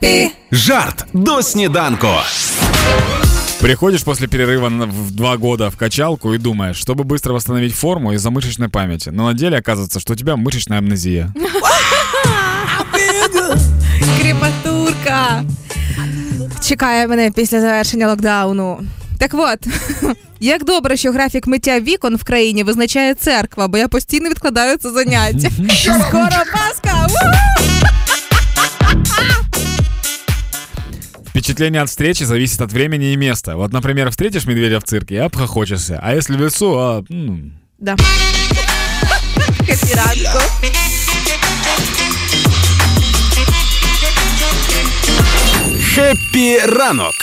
Хеппі! Жарт до сніданку. Приходишь после перерыва на- в два года в качалку и думаешь, чтобы быстро восстановить форму из-за мышечной памяти. Но на деле оказывается, что у тебя мышечная амнезия. Кріпатурка. Чекає мене після завершення локдауну. Так от, як добре, що графік миття вікон в країні визначає церква, бо я постійно відкладаю це заняття. Скоро Пасха! Впечатление от встречи зависит от времени и места. Вот, например, встретишь медведя в цирке и обхохочешься. А если в лесу, а, м, Да. Хеппі ранку. Хеппі ранок